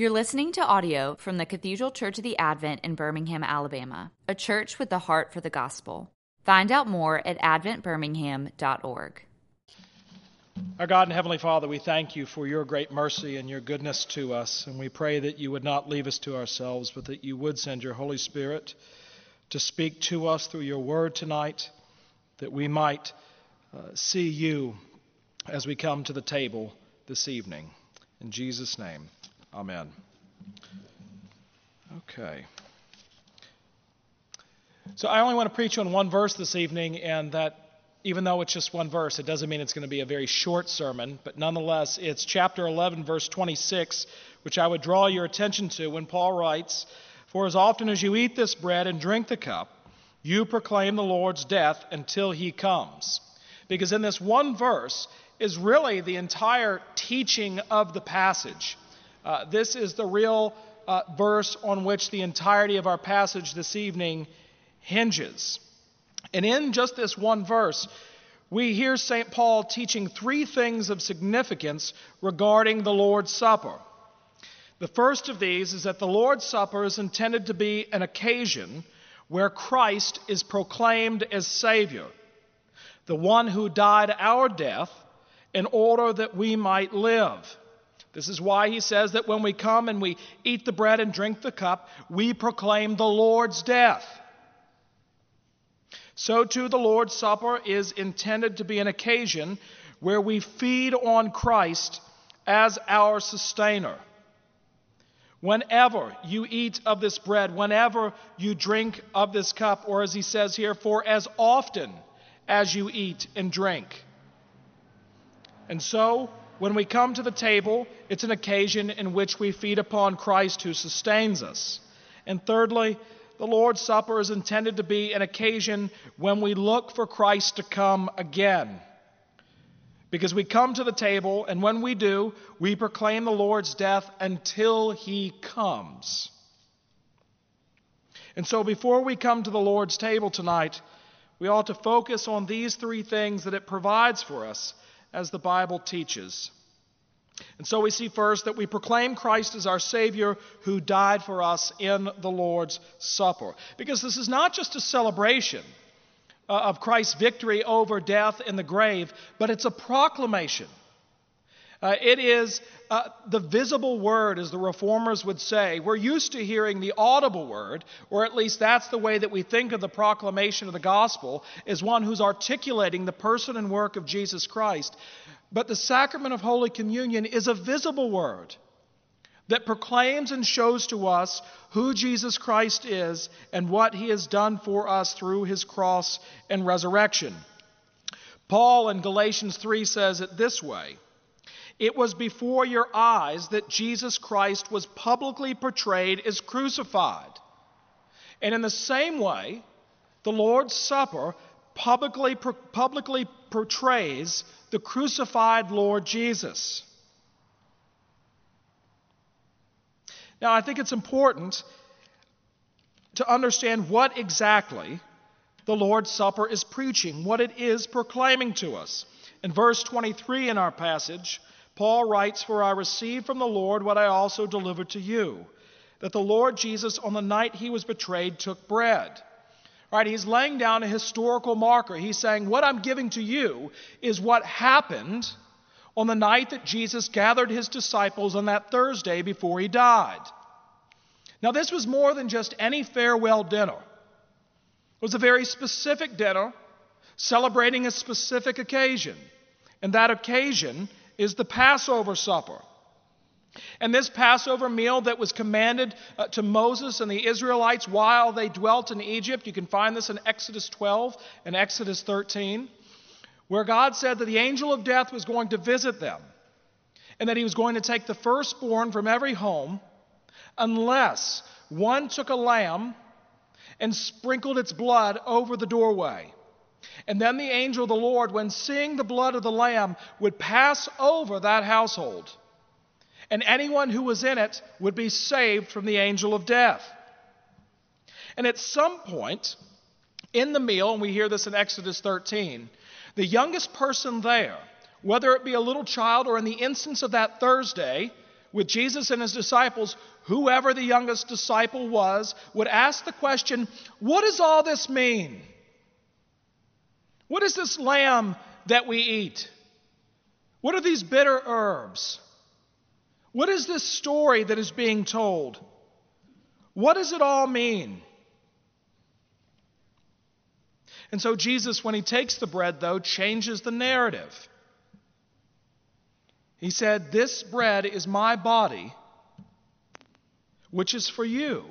You're listening to audio from the Cathedral Church of the Advent in Birmingham, Alabama, a church with a heart for the gospel. Find out more at adventbirmingham.org. Our God and Heavenly Father, we thank you for your great mercy and your goodness to us, and we pray that you would not leave us to ourselves, but that you would send your Holy Spirit to speak to us through your word tonight, that we might uh, see you as we come to the table this evening. In Jesus' name, amen. Okay. So I only want to preach on one verse this evening, and that even though it's just one verse, it doesn't mean it's going to be a very short sermon, but nonetheless, it's chapter 11, verse 26, which I would draw your attention to when Paul writes, For as often as you eat this bread and drink the cup, you proclaim the Lord's death until he comes. Because in this one verse is really the entire teaching of the passage. Uh, this is the real uh, verse on which the entirety of our passage this evening hinges. And in just this one verse, we hear St. Paul teaching three things of significance regarding the Lord's Supper. The first of these is that the Lord's Supper is intended to be an occasion where Christ is proclaimed as Savior, the one who died our death in order that we might live. This is why he says that when we come and we eat the bread and drink the cup, we proclaim the Lord's death. So, too, the Lord's Supper is intended to be an occasion where we feed on Christ as our sustainer. Whenever you eat of this bread, whenever you drink of this cup, or as he says here, for as often as you eat and drink. And so, when we come to the table, it's an occasion in which we feed upon Christ who sustains us. And thirdly, the Lord's Supper is intended to be an occasion when we look for Christ to come again. Because we come to the table, and when we do, we proclaim the Lord's death until he comes. And so, before we come to the Lord's table tonight, we ought to focus on these three things that it provides for us as the Bible teaches. And so we see first that we proclaim Christ as our Savior who died for us in the Lord's Supper. Because this is not just a celebration uh, of Christ's victory over death in the grave, but it's a proclamation. Uh, it is uh, the visible word, as the reformers would say. We're used to hearing the audible word, or at least that's the way that we think of the proclamation of the gospel, as one who's articulating the person and work of Jesus Christ. But the sacrament of Holy Communion is a visible word that proclaims and shows to us who Jesus Christ is and what he has done for us through his cross and resurrection. Paul in Galatians 3 says it this way It was before your eyes that Jesus Christ was publicly portrayed as crucified. And in the same way, the Lord's Supper publicly, publicly portrays the crucified Lord Jesus. Now, I think it's important to understand what exactly the Lord's Supper is preaching, what it is proclaiming to us. In verse 23 in our passage, Paul writes, For I received from the Lord what I also delivered to you, that the Lord Jesus, on the night he was betrayed, took bread. Right? He's laying down a historical marker. He's saying, What I'm giving to you is what happened on the night that Jesus gathered his disciples on that Thursday before he died. Now, this was more than just any farewell dinner, it was a very specific dinner celebrating a specific occasion. And that occasion is the Passover supper. And this Passover meal that was commanded uh, to Moses and the Israelites while they dwelt in Egypt, you can find this in Exodus 12 and Exodus 13, where God said that the angel of death was going to visit them and that he was going to take the firstborn from every home unless one took a lamb and sprinkled its blood over the doorway. And then the angel of the Lord, when seeing the blood of the lamb, would pass over that household and anyone who was in it would be saved from the angel of death. And at some point in the meal, and we hear this in Exodus 13, the youngest person there, whether it be a little child or in the instance of that Thursday, with Jesus and his disciples, whoever the youngest disciple was, would ask the question, What does all this mean? What is this lamb that we eat? What are these bitter herbs? What is this story that is being told? What does it all mean? And so Jesus, when he takes the bread, though, changes the narrative. He said, This bread is my body, which is for you.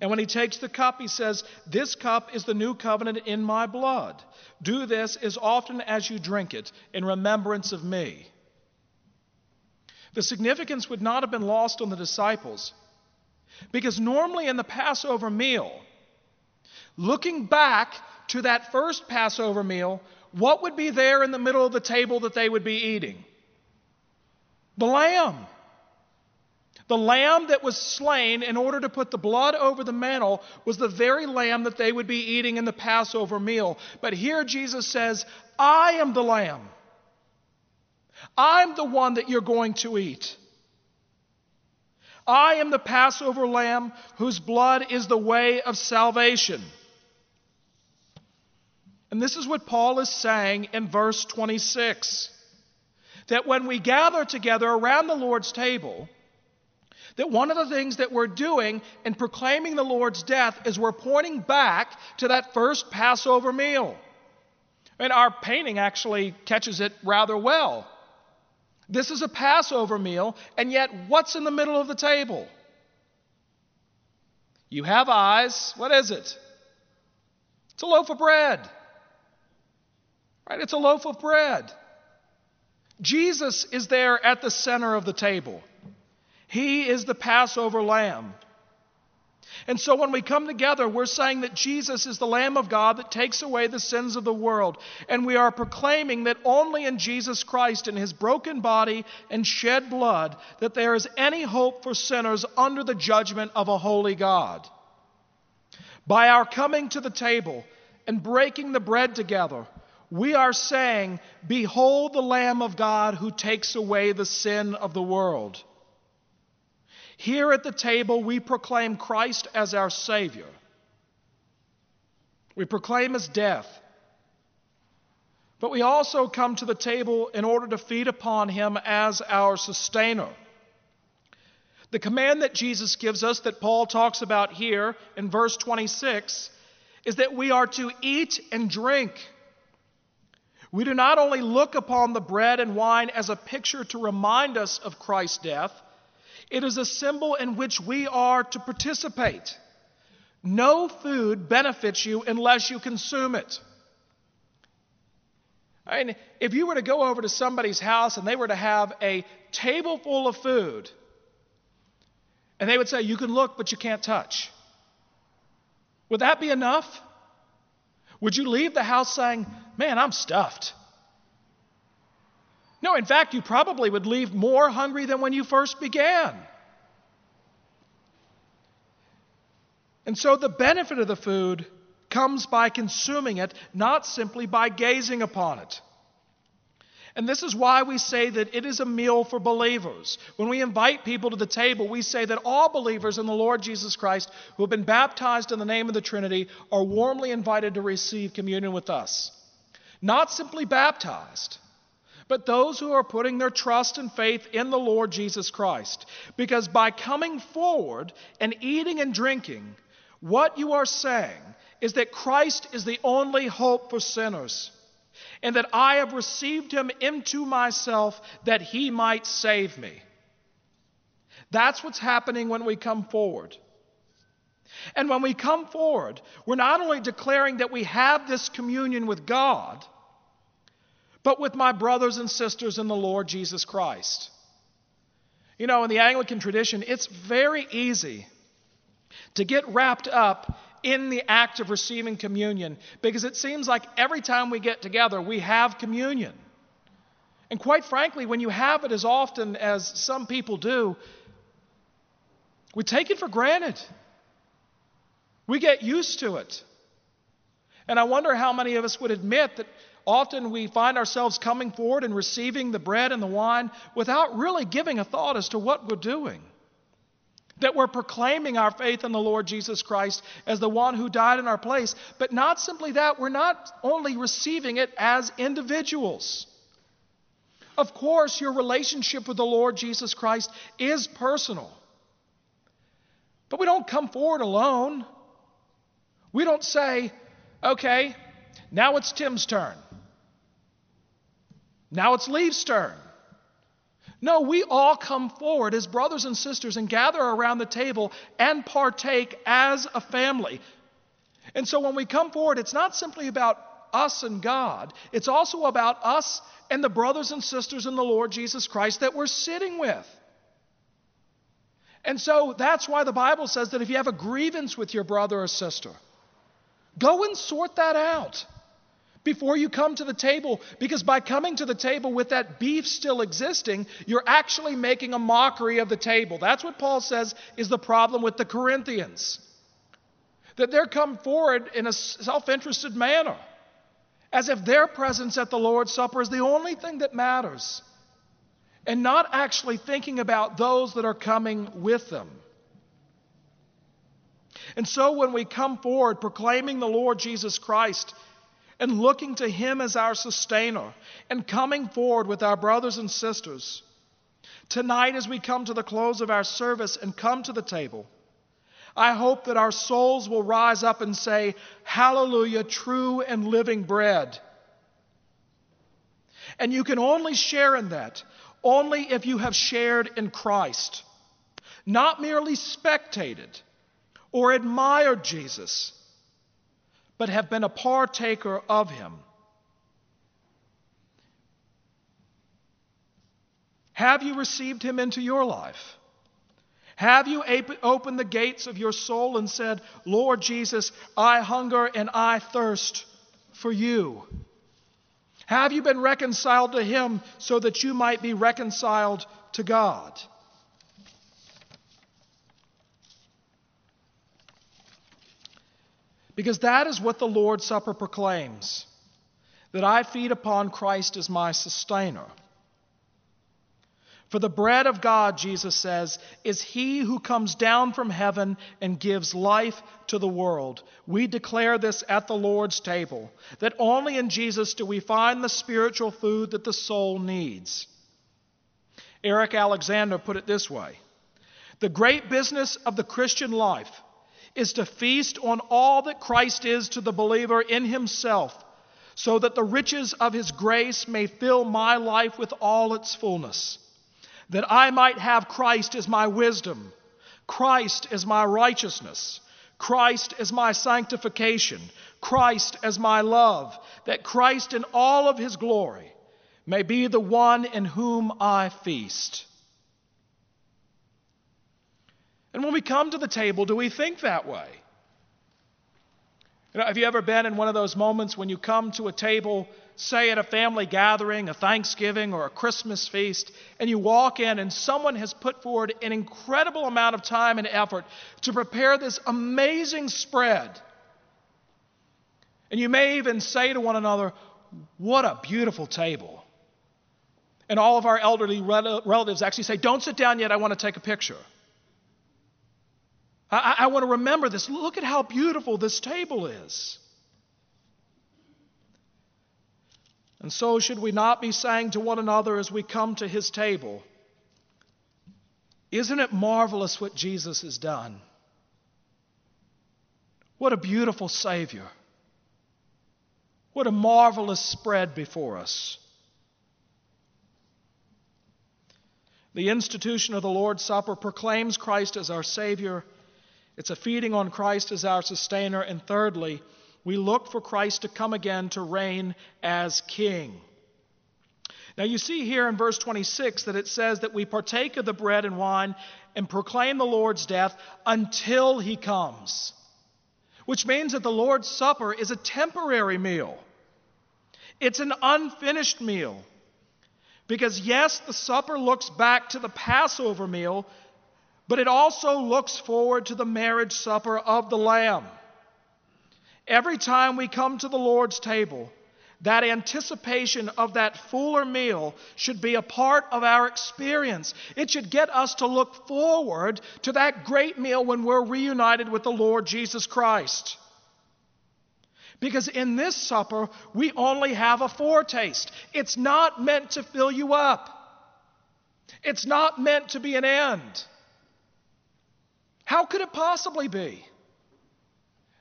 And when he takes the cup, he says, This cup is the new covenant in my blood. Do this as often as you drink it in remembrance of me. The significance would not have been lost on the disciples because normally in the Passover meal, looking back to that first Passover meal, what would be there in the middle of the table that they would be eating? The lamb. The lamb that was slain in order to put the blood over the mantle was the very lamb that they would be eating in the Passover meal. But here Jesus says, I am the lamb. I'm the one that you're going to eat. I am the Passover lamb whose blood is the way of salvation. And this is what Paul is saying in verse 26 that when we gather together around the Lord's table, that one of the things that we're doing in proclaiming the Lord's death is we're pointing back to that first Passover meal. And our painting actually catches it rather well. This is a Passover meal, and yet what's in the middle of the table? You have eyes. What is it? It's a loaf of bread. Right? It's a loaf of bread. Jesus is there at the center of the table. He is the Passover lamb. And so when we come together, we're saying that Jesus is the Lamb of God that takes away the sins of the world. And we are proclaiming that only in Jesus Christ, in his broken body and shed blood, that there is any hope for sinners under the judgment of a holy God. By our coming to the table and breaking the bread together, we are saying, Behold the Lamb of God who takes away the sin of the world. Here at the table, we proclaim Christ as our Savior. We proclaim His death. But we also come to the table in order to feed upon Him as our sustainer. The command that Jesus gives us, that Paul talks about here in verse 26, is that we are to eat and drink. We do not only look upon the bread and wine as a picture to remind us of Christ's death, it is a symbol in which we are to participate. No food benefits you unless you consume it. I mean, if you were to go over to somebody's house and they were to have a table full of food, and they would say, You can look, but you can't touch, would that be enough? Would you leave the house saying, Man, I'm stuffed? No, in fact, you probably would leave more hungry than when you first began. And so the benefit of the food comes by consuming it, not simply by gazing upon it. And this is why we say that it is a meal for believers. When we invite people to the table, we say that all believers in the Lord Jesus Christ who have been baptized in the name of the Trinity are warmly invited to receive communion with us. Not simply baptized, but those who are putting their trust and faith in the Lord Jesus Christ. Because by coming forward and eating and drinking, what you are saying is that Christ is the only hope for sinners, and that I have received him into myself that he might save me. That's what's happening when we come forward. And when we come forward, we're not only declaring that we have this communion with God, but with my brothers and sisters in the Lord Jesus Christ. You know, in the Anglican tradition, it's very easy to get wrapped up in the act of receiving communion because it seems like every time we get together, we have communion. And quite frankly, when you have it as often as some people do, we take it for granted. We get used to it. And I wonder how many of us would admit that often we find ourselves coming forward and receiving the bread and the wine without really giving a thought as to what we're doing. That we're proclaiming our faith in the Lord Jesus Christ as the one who died in our place. But not simply that, we're not only receiving it as individuals. Of course, your relationship with the Lord Jesus Christ is personal. But we don't come forward alone. We don't say, okay, now it's Tim's turn. Now it's Lee's turn. No, we all come forward as brothers and sisters and gather around the table and partake as a family. And so when we come forward, it's not simply about us and God, it's also about us and the brothers and sisters in the Lord Jesus Christ that we're sitting with. And so that's why the Bible says that if you have a grievance with your brother or sister, go and sort that out before you come to the table, because by coming to the table with that beef still existing, you're actually making a mockery of the table. That's what Paul says is the problem with the Corinthians. That they're come forward in a self interested manner, as if their presence at the Lord's Supper is the only thing that matters, and not actually thinking about those that are coming with them. And so when we come forward proclaiming the Lord Jesus Christ, and looking to Him as our sustainer and coming forward with our brothers and sisters. Tonight, as we come to the close of our service and come to the table, I hope that our souls will rise up and say, Hallelujah, true and living bread. And you can only share in that only if you have shared in Christ, not merely spectated or admired Jesus but have been a partaker of him. Have you received him into your life? Have you opened the gates of your soul and said, Lord Jesus, I hunger and I thirst for you? Have you been reconciled to him so that you might be reconciled to God? Because that is what the Lord's Supper proclaims that I feed upon Christ as my sustainer. For the bread of God, Jesus says, is he who comes down from heaven and gives life to the world. We declare this at the Lord's table, that only in Jesus do we find the spiritual food that the soul needs. Eric Alexander put it this way The great business of the Christian life is to feast on all that Christ is to the believer in himself, so that the riches of his grace may fill my life with all its fullness. That I might have Christ as my wisdom, Christ as my righteousness, Christ as my sanctification, Christ as my love, that Christ in all of his glory may be the one in whom I feast. And when we come to the table, do we think that way? You know, have you ever been in one of those moments when you come to a table, say at a family gathering, a Thanksgiving, or a Christmas feast, and you walk in and someone has put forward an incredible amount of time and effort to prepare this amazing spread? And you may even say to one another, What a beautiful table. And all of our elderly relatives actually say, Don't sit down yet, I want to take a picture. I, I want to remember this. Look at how beautiful this table is. And so, should we not be saying to one another as we come to his table, Isn't it marvelous what Jesus has done? What a beautiful Savior. What a marvelous spread before us. The institution of the Lord's Supper proclaims Christ as our Savior it's a feeding on Christ as our sustainer. And thirdly, we look for Christ to come again to reign as king. Now, you see here in verse 26 that it says that we partake of the bread and wine and proclaim the Lord's death until he comes, which means that the Lord's Supper is a temporary meal. It's an unfinished meal. Because, yes, the supper looks back to the Passover meal, but it also looks forward to the marriage supper of the Lamb. Every time we come to the Lord's table, that anticipation of that fuller meal should be a part of our experience. It should get us to look forward to that great meal when we're reunited with the Lord Jesus Christ. Because in this supper, we only have a foretaste. It's not meant to fill you up, it's not meant to be an end. How could it possibly be?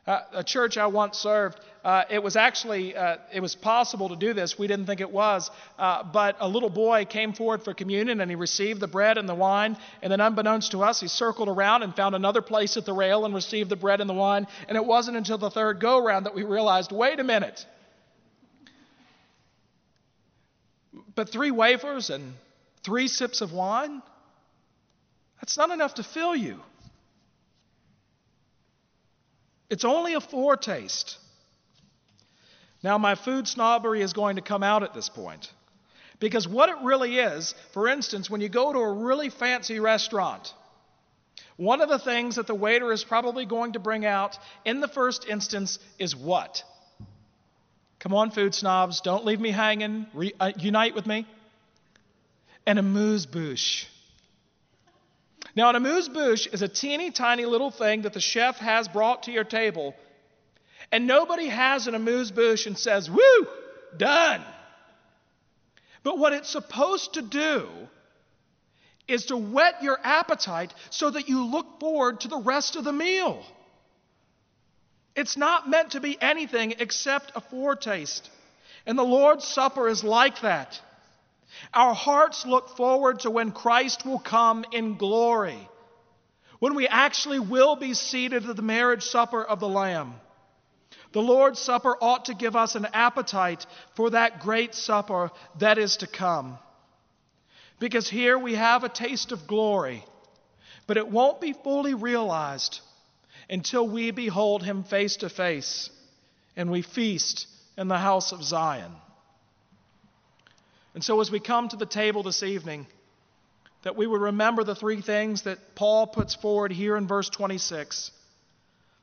Uh, a church I once served, uh, it was actually uh, it was possible to do this. We didn't think it was, uh, but a little boy came forward for communion and he received the bread and the wine. And then, unbeknownst to us, he circled around and found another place at the rail and received the bread and the wine. And it wasn't until the third go round that we realized, wait a minute. But three wafers and three sips of wine? That's not enough to fill you. It's only a foretaste. Now, my food snobbery is going to come out at this point. Because what it really is, for instance, when you go to a really fancy restaurant, one of the things that the waiter is probably going to bring out in the first instance is what? Come on, food snobs, don't leave me hanging. Re- uh, unite with me. An amuse bouche. Now, an amuse bouche is a teeny tiny little thing that the chef has brought to your table. And nobody has an amuse bouche and says, Woo, done. But what it's supposed to do is to whet your appetite so that you look forward to the rest of the meal. It's not meant to be anything except a foretaste. And the Lord's Supper is like that. Our hearts look forward to when Christ will come in glory, when we actually will be seated at the marriage supper of the Lamb. The Lord's Supper ought to give us an appetite for that great supper that is to come. Because here we have a taste of glory, but it won't be fully realized until we behold Him face to face and we feast in the house of Zion. And so, as we come to the table this evening, that we would remember the three things that Paul puts forward here in verse 26.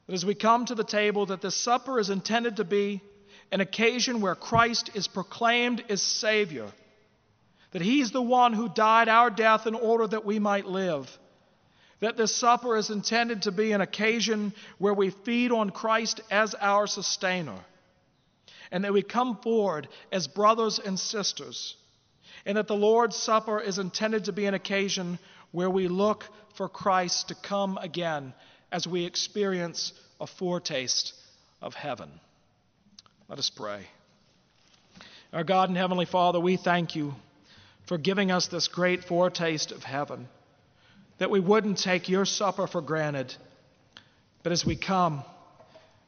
That as we come to the table, that this supper is intended to be an occasion where Christ is proclaimed as Savior. That He's the one who died our death in order that we might live. That this supper is intended to be an occasion where we feed on Christ as our sustainer and that we come forward as brothers and sisters, and that the Lord's Supper is intended to be an occasion where we look for Christ to come again as we experience a foretaste of heaven. Let us pray. Our God and Heavenly Father, we thank you for giving us this great foretaste of heaven, that we wouldn't take your supper for granted, but as we come,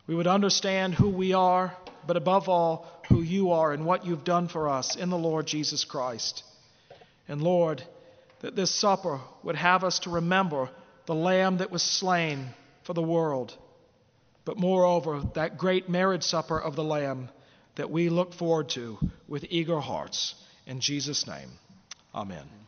we would understand who we are but above all, who you are and what you've done for us in the Lord Jesus Christ. And Lord, that this supper would have us to remember the Lamb that was slain for the world, but moreover, that great marriage supper of the Lamb that we look forward to with eager hearts. In Jesus' name, amen.